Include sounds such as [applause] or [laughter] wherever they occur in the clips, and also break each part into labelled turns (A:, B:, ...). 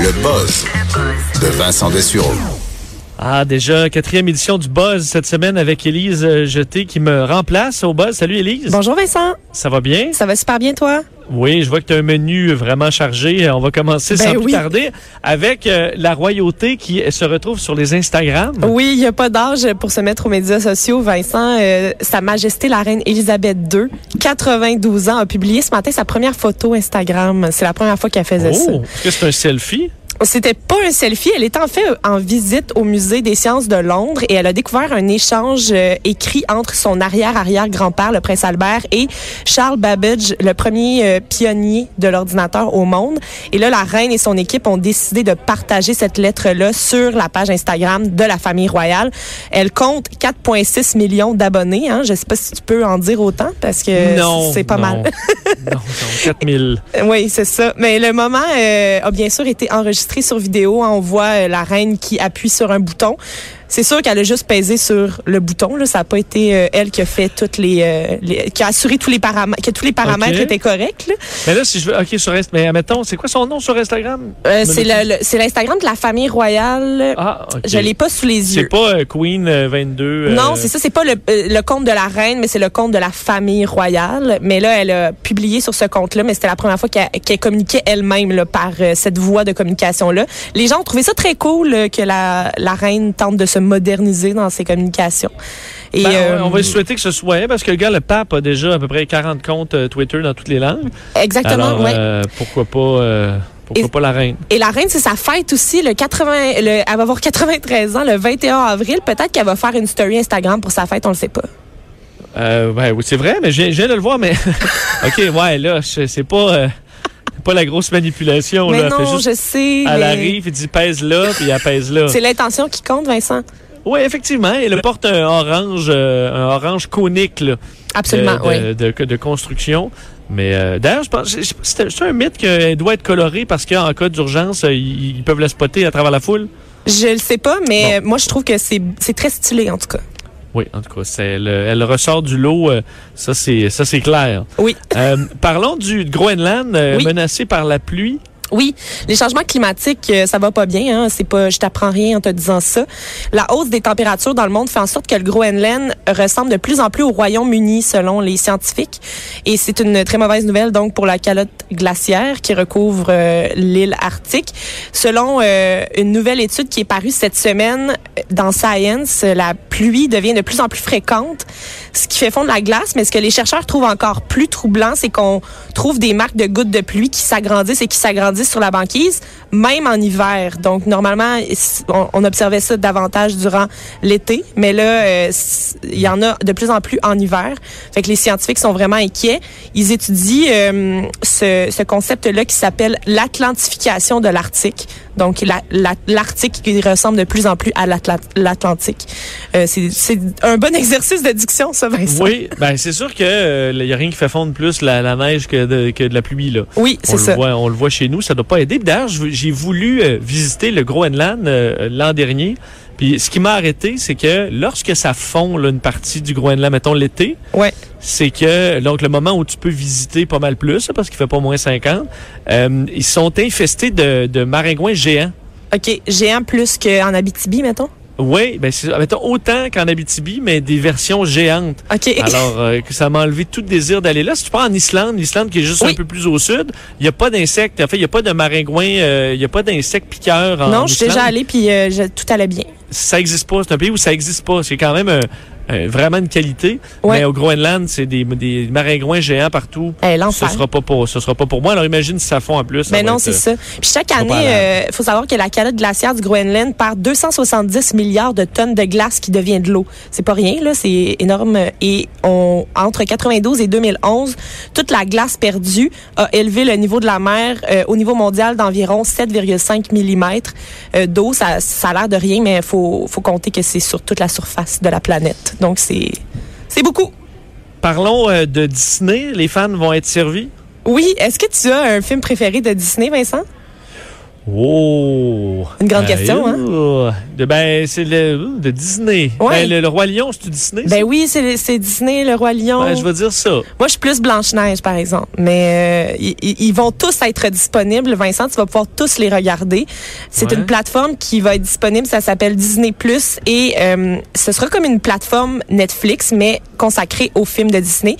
A: Le buzz de Vincent Dessureau.
B: Ah, déjà, quatrième édition du Buzz cette semaine avec Élise euh, Jeté qui me remplace au Buzz. Salut Élise.
C: Bonjour Vincent.
B: Ça va bien?
C: Ça va super bien toi?
B: Oui, je vois que tu as un menu vraiment chargé. On va commencer
C: Ben
B: sans plus tarder avec euh, la royauté qui se retrouve sur les Instagram.
C: Oui, il n'y a pas d'âge pour se mettre aux médias sociaux. Vincent, euh, Sa Majesté la Reine Élisabeth II, 92 ans, a publié ce matin sa première photo Instagram. C'est la première fois qu'elle faisait ça.
B: Oh, est-ce que c'est un selfie?
C: C'était pas un selfie. Elle était en fait en visite au musée des sciences de Londres et elle a découvert un échange euh, écrit entre son arrière-arrière-grand-père, le prince Albert, et Charles Babbage, le premier euh, pionnier de l'ordinateur au monde. Et là, la reine et son équipe ont décidé de partager cette lettre-là sur la page Instagram de la famille royale. Elle compte 4,6 millions d'abonnés. Hein. Je sais pas si tu peux en dire autant parce que
B: non.
C: c'est pas
B: non.
C: mal.
B: non, non, 4000. [laughs]
C: Oui, c'est ça. Mais le moment euh, a bien sûr été enregistré sur vidéo. On voit euh, la reine qui appuie sur un bouton. C'est sûr qu'elle a juste pesé sur le bouton. Là. Ça n'a pas été euh, elle qui a fait toutes les, euh, les- qui a assuré tous les paramètres, que tous les paramètres étaient corrects. là.
B: Mais là, si je veux. OK, sur Instagram. Mais admettons, c'est quoi son nom sur Instagram?
C: Euh, c'est c'est l'Instagram de la famille royale.
B: Ah, OK.
C: Je l'ai pas sous les
B: C'est
C: yeux.
B: pas euh, Queen euh, 22. euh,
C: Non, c'est ça. C'est pas le, le compte de la reine, mais c'est le compte de la famille royale. Mais là, elle a publié sur ce compte-là, mais c'était la première fois qu'elle qu'elle communiquait elle-même par cette voie de communication-là. Les gens ont trouvé ça très cool que la, la reine tente de se moderniser dans ses communications. Et,
B: Ben,
C: euh,
B: on va lui souhaiter que ce soit, parce que le gars, le pape, a déjà à peu près 40 comptes euh, Twitter dans toutes les langues.
C: exactement,
B: Alors,
C: ouais.
B: euh, pourquoi pas, euh, pourquoi
C: Et-
B: pas la reine?
C: Et la reine, c'est sa fête aussi, le 80, le, elle va avoir 93 ans le 21 avril. Peut-être qu'elle va faire une story Instagram pour sa fête, on le sait pas.
B: Euh, ben, oui, c'est vrai, mais je viens de le voir, mais. [laughs] OK, ouais, là, c'est pas, euh, pas la grosse manipulation.
C: mais
B: là.
C: Non,
B: juste-
C: je sais.
B: Elle
C: mais
B: arrive, il dit pèse là, puis elle pèse là.
C: C'est l'intention qui compte, Vincent.
B: Oui, effectivement, elle porte un orange, euh, un orange conique là,
C: Absolument,
B: de,
C: oui.
B: de, de- de construction. Mais euh, d'ailleurs, je pense, c'est un mythe qu'elle doit être colorée parce qu'en cas d'urgence, euh, ils, ils peuvent la spotter à travers la foule?
C: Je le sais pas, mais moi, je trouve que c'est très stylé, en tout cas.
B: Oui, en tout cas, c'est, elle, elle ressort du lot, euh, ça c'est ça c'est clair.
C: Oui.
B: Euh, parlons du Groenland euh,
C: Oui.
B: menacé par la pluie.
C: Oui, les changements climatiques, euh, ça va pas bien. Hein? C'est pas, je t'apprends rien en te disant ça. La hausse des températures dans le monde fait en sorte que le Groenland ressemble de plus en plus au Royaume-Uni, selon les scientifiques. Et c'est une très mauvaise nouvelle donc pour la calotte glaciaire qui recouvre euh, l'île arctique. Selon euh, une nouvelle étude qui est parue cette semaine dans Science, la pluie devient de plus en plus fréquente, ce qui fait fondre la glace. Mais ce que les chercheurs trouvent encore plus troublant, c'est qu'on trouve des marques de gouttes de pluie qui s'agrandissent et qui s'agrandissent sur la banquise, même en hiver. Donc, normalement, on, on observait ça davantage durant l'été, mais là, euh, il y en a de plus en plus en hiver. Fait que les scientifiques sont vraiment inquiets. Ils étudient euh, ce, ce concept-là qui s'appelle l'atlantification de l'Arctique. Donc, la- la- l'Arctique qui ressemble de plus en plus à l'Atla- l'Atlantique. Euh, c'est un bon [laughs] exercice de diction, ça, Vincent.
B: Oui, ben c'est sûr que euh, y a rien qui fait fondre plus la, la neige que de, que de la pluie là.
C: Oui, c'est ça.
B: voit, on le voit chez nous, ça doit pas aider. D'ailleurs, veux- j'ai voulu euh, visiter le Groenland euh, l'an dernier. Puis ce qui m'a arrêté, c'est que lorsque ça fond là, une partie du Groenland, mettons l'été,
C: Ouais.
B: c'est que donc le moment où tu peux visiter pas mal plus, parce qu'il fait pas moins 50, euh, ils sont infestés de, de maringouins géants.
C: OK, géant plus qu'en Abitibi, mettons?
B: Oui, ben c'est mettons autant qu'en Abitibi, mais des versions géantes.
C: OK. [laughs]
B: Alors euh, que ça m'a enlevé tout désir d'aller là. Si tu prends en Islande, l'Islande qui est juste
C: Oui.
B: un peu plus au sud, il n'y a pas d'insectes. En fait, il n'y a pas de maringouins, euh, il n'y a pas d'insectes piqueurs en
C: non, je suis déjà allée puis euh, tout allait bien.
B: Ça existe pas. C'est un pays où ça existe pas. C'est quand même un, euh, vraiment une qualité.
C: Ouais.
B: Mais au Groenland, c'est des, des maringouins géants partout.
C: Eh,
B: Ce sera pas pour, ce sera pas pour moi. Alors imagine si ça fond en plus.
C: Mais
B: va
C: non, c'est
B: euh,
C: ça. Puis chaque année, il faut savoir que la calotte glaciaire du Groenland perd 270 milliards de tonnes de glace qui devient de l'eau. C'est pas rien, là, c'est énorme. Et on, entre 92 et 2011, toute la glace perdue a élevé le niveau de la mer euh, au niveau mondial d'environ 7,5 mm euh, d'eau. Ça, ça a l'air de rien, mais faut, faut compter que c'est sur toute la surface de la planète. Donc c'est, c'est beaucoup.
B: Parlons euh, de Disney. Les fans vont être servis?
C: Oui, est-ce que tu as un film préféré de Disney, Vincent?
B: Oh!
C: Une grande question, hein?
B: euh, De, ben, c'est le, de Disney.
C: Ouais.
B: Ben, le, le Roi Lion, c'est Disney?
C: Ben oui, c'est, Disney, le Roi Lion.
B: Ben, je vais dire ça.
C: Moi, je suis plus Blanche-Neige, par exemple. Mais euh, ils, ils vont tous être disponibles. Vincent, tu vas pouvoir tous les regarder. C'est
B: Ouais.
C: une plateforme qui va être disponible. Ça s'appelle Disney Plus et euh, ce sera comme une plateforme Netflix, mais consacrée aux films de Disney.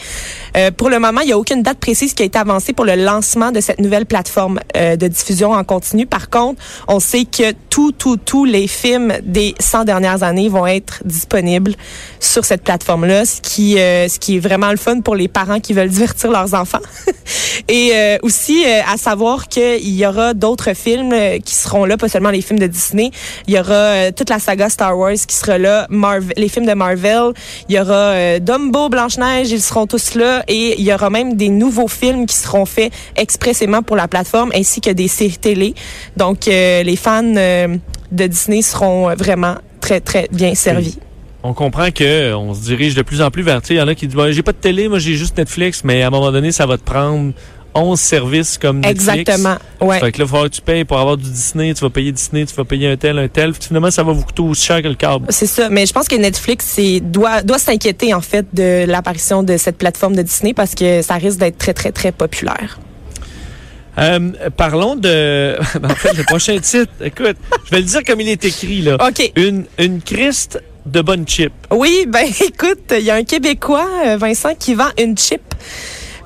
C: Euh, pour le moment, il n'y a aucune date précise qui a été avancée pour le lancement de cette nouvelle plateforme euh, de diffusion en continu. Par contre, on sait que tous, tous, tous les films des 100 dernières années vont être disponibles sur cette plateforme-là, ce qui, euh, ce qui est vraiment le fun pour les parents qui veulent [laughs] divertir leurs enfants. [laughs] Et euh, aussi, euh, à savoir qu'il y aura d'autres films euh, qui seront là, pas seulement les films de Disney. Il y aura euh, toute la saga Star Wars qui sera là, les films de Marvel. Il y aura euh, Dumbo, Blanche-Neige, ils seront tous là. Et il y aura même des nouveaux films qui seront faits expressément pour la plateforme, ainsi que des séries télé. Donc, euh, les fans euh, de Disney seront vraiment très, très bien servis.
B: On comprend que euh, on se dirige de plus en plus vers, il y en a qui disent, j'ai pas de télé, moi j'ai juste Netflix, mais à un moment donné, ça va te prendre 11 services comme Netflix.
C: Exactement. Ouais.
B: Fait que là, il va falloir que tu payes pour avoir du Disney, tu vas payer Disney, tu vas payer un tel, un tel. Finalement, ça va vous coûter aussi cher que le câble.
C: C'est ça, mais je pense que Netflix doit, doit s'inquiéter en fait de l'apparition de cette plateforme de Disney parce que ça risque d'être très très très populaire.
B: Euh, parlons de... [laughs] en fait, le prochain titre, écoute, je vais le dire comme il est écrit, là.
C: OK.
B: Une, une Christ de bonne chip.
C: Oui, ben [laughs] écoute, il y a un Québécois, euh, Vincent, qui vend une chip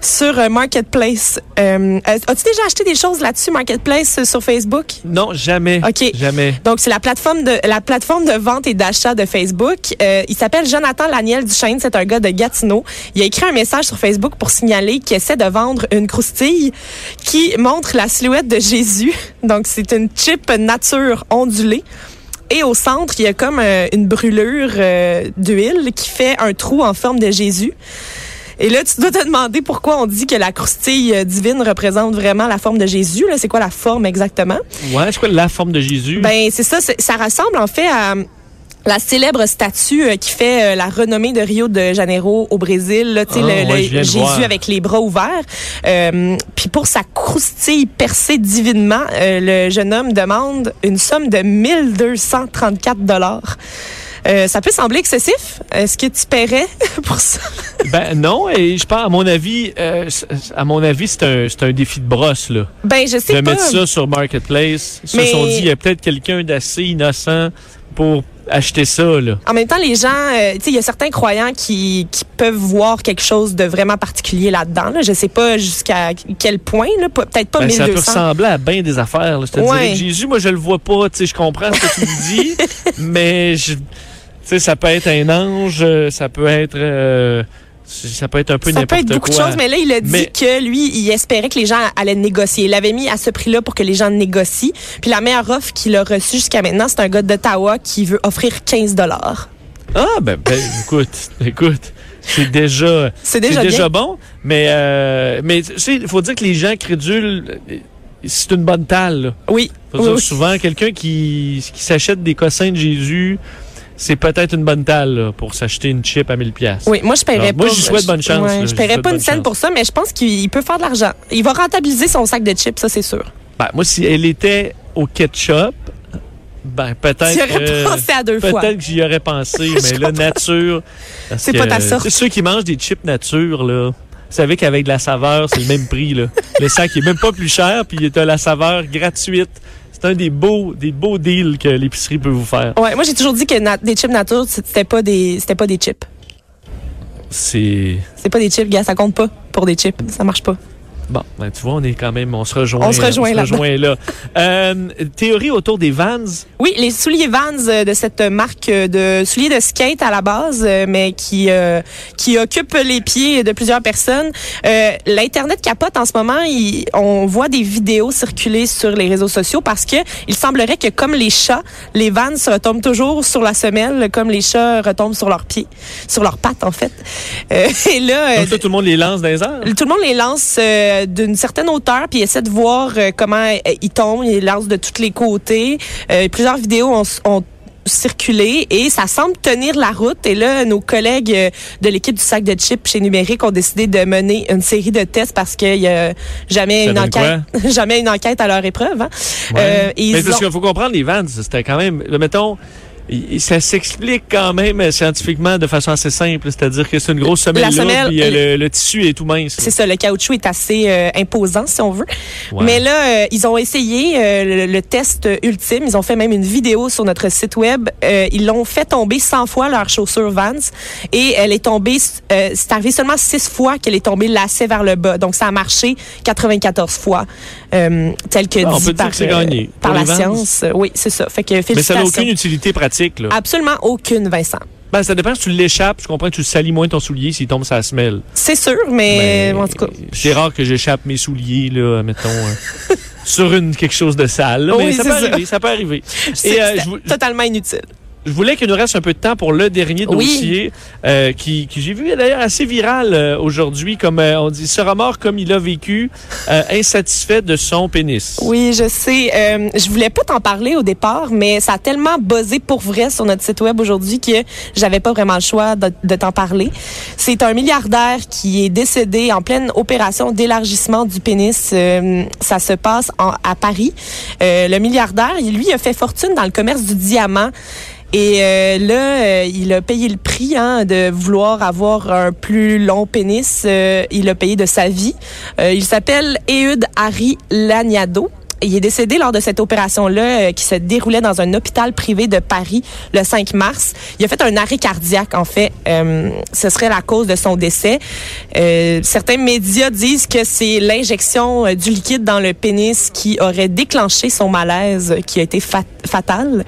C: sur euh, Marketplace. Euh, as-tu déjà acheté des choses là-dessus, Marketplace, euh, sur Facebook?
B: Non, jamais.
C: OK.
B: Jamais.
C: Donc, c'est la plateforme de la plateforme de vente et d'achat de Facebook. Euh, il s'appelle Jonathan Laniel Duchesne. C'est un gars de Gatineau. Il a écrit un message sur Facebook pour signaler qu'il essaie de vendre une croustille qui montre la silhouette de Jésus. [laughs] Donc, c'est une chip nature ondulée. Et au centre, il y a comme euh, une brûlure euh, d'huile qui fait un trou en forme de Jésus. Et là, tu dois te demander pourquoi on dit que la croustille euh, divine représente vraiment la forme de Jésus. Là, C'est quoi la forme exactement?
B: Ouais, c'est quoi la forme de Jésus?
C: Ben c'est ça, ça ressemble en fait à la célèbre statue euh, qui fait euh, la renommée de Rio de Janeiro au Brésil, là, tu sais,
B: Ah,
C: le,
B: ouais,
C: le Jésus avec les bras ouverts. Euh, Puis pour sa croustille percée divinement, euh, le jeune homme demande une somme de 1234 dollars. Euh, ça peut sembler excessif. Est-ce que tu paierais [laughs] pour ça?
B: Ben non, et je pense, à mon avis, euh, à mon avis, c'est un, c'est un défi de brosse, là.
C: Ben, je sais
B: de
C: pas.
B: mettre ça sur Marketplace. Ils se
C: Mais-
B: sont dit, il y a peut-être quelqu'un d'assez innocent pour acheter ça, là.
C: En même temps, les gens, euh, tu sais, il y a certains croyants qui, qui peuvent voir quelque chose de vraiment particulier là-dedans. Là. Je sais pas jusqu'à quel point, là, Pe- peut-être pas
B: Ben, ça peut
C: 1200.
B: ressembler à bien des affaires. Là. Je te
C: Ouais.
B: dirais que Jésus, moi, je le vois pas. Tu sais, je comprends ce que tu me dis, [laughs] mais je, sais, ça peut être un ange, euh, ça peut être, euh, ça peut être un peu
C: Ça peut
B: n'importe
C: être
B: quoi.
C: beaucoup de choses, mais là, il a dit
B: Mais-
C: que lui, il espérait que les gens allaient négocier. Il l'avait mis à ce prix-là pour que les gens négocient. Puis la meilleure offre qu'il a reçue jusqu'à maintenant, c'est un gars d'Ottawa qui veut offrir 15 dollars.
B: Ah, ben, ben écoute, écoute, c'est déjà,
C: C'est déjà, bien.
B: bon, mais, euh, mais tu sais, il faut dire que les gens crédules, c'est une bonne talle. Là.
C: Oui.
B: Faut
C: Oui,
B: dire,
C: oui.
B: souvent, quelqu'un qui, qui s'achète des cossins de Jésus, c'est peut-être une bonne talle là, pour s'acheter une chip à 1000 pièces.
C: Oui, moi je paierais pas.
B: moi, j'y souhaite bonne chance, là.
C: je
B: J'y
C: paierais pas une scène pour ça, mais je pense qu'il il peut faire de l'argent. Il va rentabiliser son sac de chips, ça c'est sûr.
B: Ben, moi, si elle était au ketchup, ben peut-être.
C: Tu aurais
B: euh,
C: pensé à deux fois.
B: Peut-être que j'y aurais pensé, [laughs]
C: Je
B: mais là, nature.
C: C'est pas ta sorte.
B: tu Ceux qui mangent des chips nature, là. Vous savez qu'avec de la saveur, c'est le même prix, là. [laughs] Le sac est même pas plus cher, puis t'as la saveur gratuite. C'est un des beaux, des beaux deals que l'épicerie peut vous faire.
C: Ouais, moi j'ai toujours dit que des chips nature, c'était pas des c'était pas des chips.
B: C'est.
C: C'est pas des chips, gars, ça compte pas pour des chips, ça marche pas.
B: Bon, ben, tu vois, on est quand même, on se rejoint.
C: On se rejoint là-dedans.
B: rejoint là. Euh, théorie autour des Vans.
C: Oui, les souliers Vans euh, de cette marque euh, de souliers de skate à la base, mais qui euh, qui occupe les pieds de plusieurs personnes. Euh, L'internet capote en ce moment. Il- on voit des vidéos circuler sur les réseaux sociaux parce que il semblerait que comme les chats, les Vans retombent toujours sur la semelle, comme les chats retombent sur leurs pieds, sur leurs pattes en fait. [laughs] Et là,
B: Donc, là, tout le monde les lance dans les airs?
C: tout le monde les lance euh, d'une certaine hauteur puis essaie de voir euh, comment euh, ils tombent. Ils les lancent de tous les côtés. Plusieurs vidéos ont, ont circulé et ça semble tenir la route. Et là, nos collègues de l'équipe du sac de chips chez Numérique ont décidé de mener une série de tests parce qu'il y a jamais
B: Ça
C: une enquête, [laughs] jamais une enquête à leur épreuve. hein.
B: Ouais.
C: Euh, et
B: Mais parce
C: ont-
B: qu'il faut comprendre, les Vans, c'était quand même, mettons, il- ça s'explique quand même euh, scientifiquement de façon assez simple. C'est-à-dire que c'est une grosse semelle,
C: La semelle,
B: là, puis euh, le, le tissu est tout mince.
C: C'est ça, le caoutchouc est assez euh, imposant, si on veut.
B: Ouais.
C: Mais là, euh, ils ont essayé euh, le, le test ultime. Ils ont fait même une vidéo sur notre site web. Ils l'ont fait tomber 100 fois, leur chaussure Vans. Et elle est tombée, c'est arrivé seulement 6 fois qu'elle est tombée lacée vers le bas. Donc, ça a marché 94 fois, tel que
B: Ah, on
C: dit
B: peut dire
C: par,
B: que c'est
C: euh,
B: par
C: la
B: Vans?
C: science. Oui, c'est ça. Fait que
B: Mais ça n'a aucune utilité pratique. Là.
C: Absolument aucune, Vincent.
B: Ben, ça dépend si tu l'échappes. Je comprends que tu salis moins ton soulier s'il tombe sa semelle.
C: C'est sûr, mais, en tout cas.
B: C'est rare que j'échappe mes souliers, là, mettons, euh, [laughs] sur une quelque chose de sale. là, mais ça peut
C: ça.
B: arriver, ça peut arriver.
C: C'est
B: euh,
C: totalement inutile.
B: Je voulais qu'il nous reste un peu de temps pour le dernier
C: Oui.
B: dossier euh, qui, qui j'ai vu d'ailleurs assez viral euh, aujourd'hui, comme euh, on dit, sera mort comme il a vécu, euh, insatisfait de son pénis.
C: Oui, je sais. Euh, je voulais pas t'en parler au départ, mais ça a tellement buzzé pour vrai sur notre site web aujourd'hui que j'avais pas vraiment le choix de, de t'en parler. C'est un milliardaire qui est décédé en pleine opération d'élargissement du pénis. Euh, ça se passe en- à Paris. Euh, le milliardaire, il- lui, a fait fortune dans le commerce du diamant. Et euh, là, euh, il a payé le prix hein, de vouloir avoir un plus long pénis. Euh, il a payé de sa vie. Euh, il s'appelle Ehud Harry Laniado. Il est décédé lors de cette opération-là euh, qui se déroulait dans un hôpital privé de Paris le 5 mars. Il a fait un arrêt cardiaque, en fait. Euh, ce serait la cause de son décès. Euh, certains médias disent que c'est l'injection euh, du liquide dans le pénis qui aurait déclenché son malaise qui a été fat- fatal.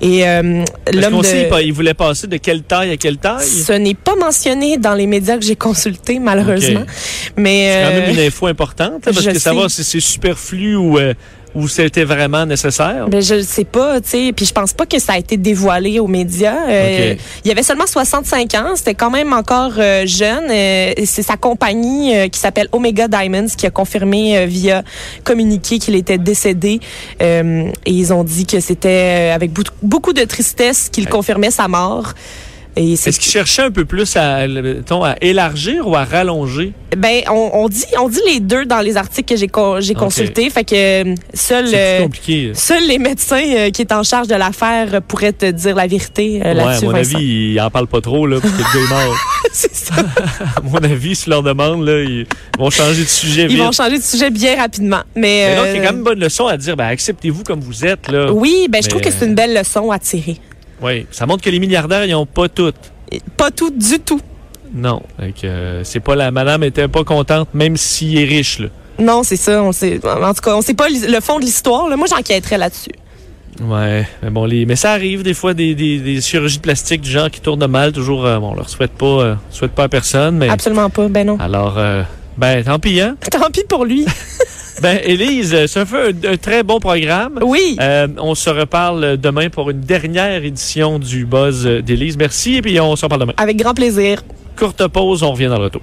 C: Et euh, l'homme de...
B: sait, il, voulait passer de quelle taille à quelle taille?
C: Ce n'est pas mentionné dans les médias que j'ai consultés, malheureusement.
B: Ok.
C: Mais
B: C'est quand même une info importante, hein, parce que savoir
C: sais.
B: si c'est superflu ou, euh, ou c'était vraiment nécessaire?
C: Ben, je ne sais pas, tu sais, puis je pense pas que ça a été dévoilé aux médias. Euh. Il avait seulement 65 ans, c'était quand même encore euh, jeune. euh, et c'est sa compagnie euh, qui s'appelle Omega Diamonds qui a confirmé via communiqué qu'il était décédé. Et ils ont dit que c'était avec beaucoup- de tristesse qu'ils confirmaient sa mort.
B: Est-ce qu'il cherchait un peu plus à, mettons, à élargir ou à rallonger?
C: ben on, on dit on dit les deux dans les articles que j'ai j'ai consultés, fait que euh, seul
B: C'est
C: euh. Seuls les médecins euh, qui est en charge de l'affaire pourraient te dire la vérité euh,
B: Ouais, à
C: là-dessus.
B: mon
C: Vincent.
B: avis, il en parle pas trop, là, parce que le gars est mort. [laughs]
C: c'est ça. [laughs]
B: à mon avis, si leur demande, là, ils vont changer de sujet
C: Ils
B: vite.
C: vont changer de sujet bien rapidement. Mais,
B: Mais donc, il y a quand même une bonne leçon à dire, ben, acceptez-vous comme vous êtes, là.
C: oui, ben je trouve que c'est une belle leçon à tirer.
B: Oui. Ça montre que les milliardaires, ils ont pas toutes.
C: Pas tout du tout.
B: Non. Euh, c'est pas la madame était pas contente, même s'il est riche, là.
C: Non, c'est ça. On sait. En tout cas, on sait pas le fond de l'histoire. là. Moi, j'enquêterais là-dessus.
B: Ouais, mais bon, les, mais ça arrive des fois des, des, des chirurgies de plastique du genre qui tournent mal, toujours, euh, bon, on leur souhaite pas, euh, souhaite pas à personne, mais
C: Absolument pas. Ben non.
B: alors, euh, ben, tant pis, hein? [laughs]
C: Tant pis pour lui. [laughs]
B: Ben, Élise, euh, ça fait un, un très bon programme.
C: Oui.
B: Euh, on se reparle demain pour une dernière édition du Buzz d'Élise. Merci, et puis on se reparle demain.
C: Avec grand plaisir.
B: Courte pause, on revient dans le retour.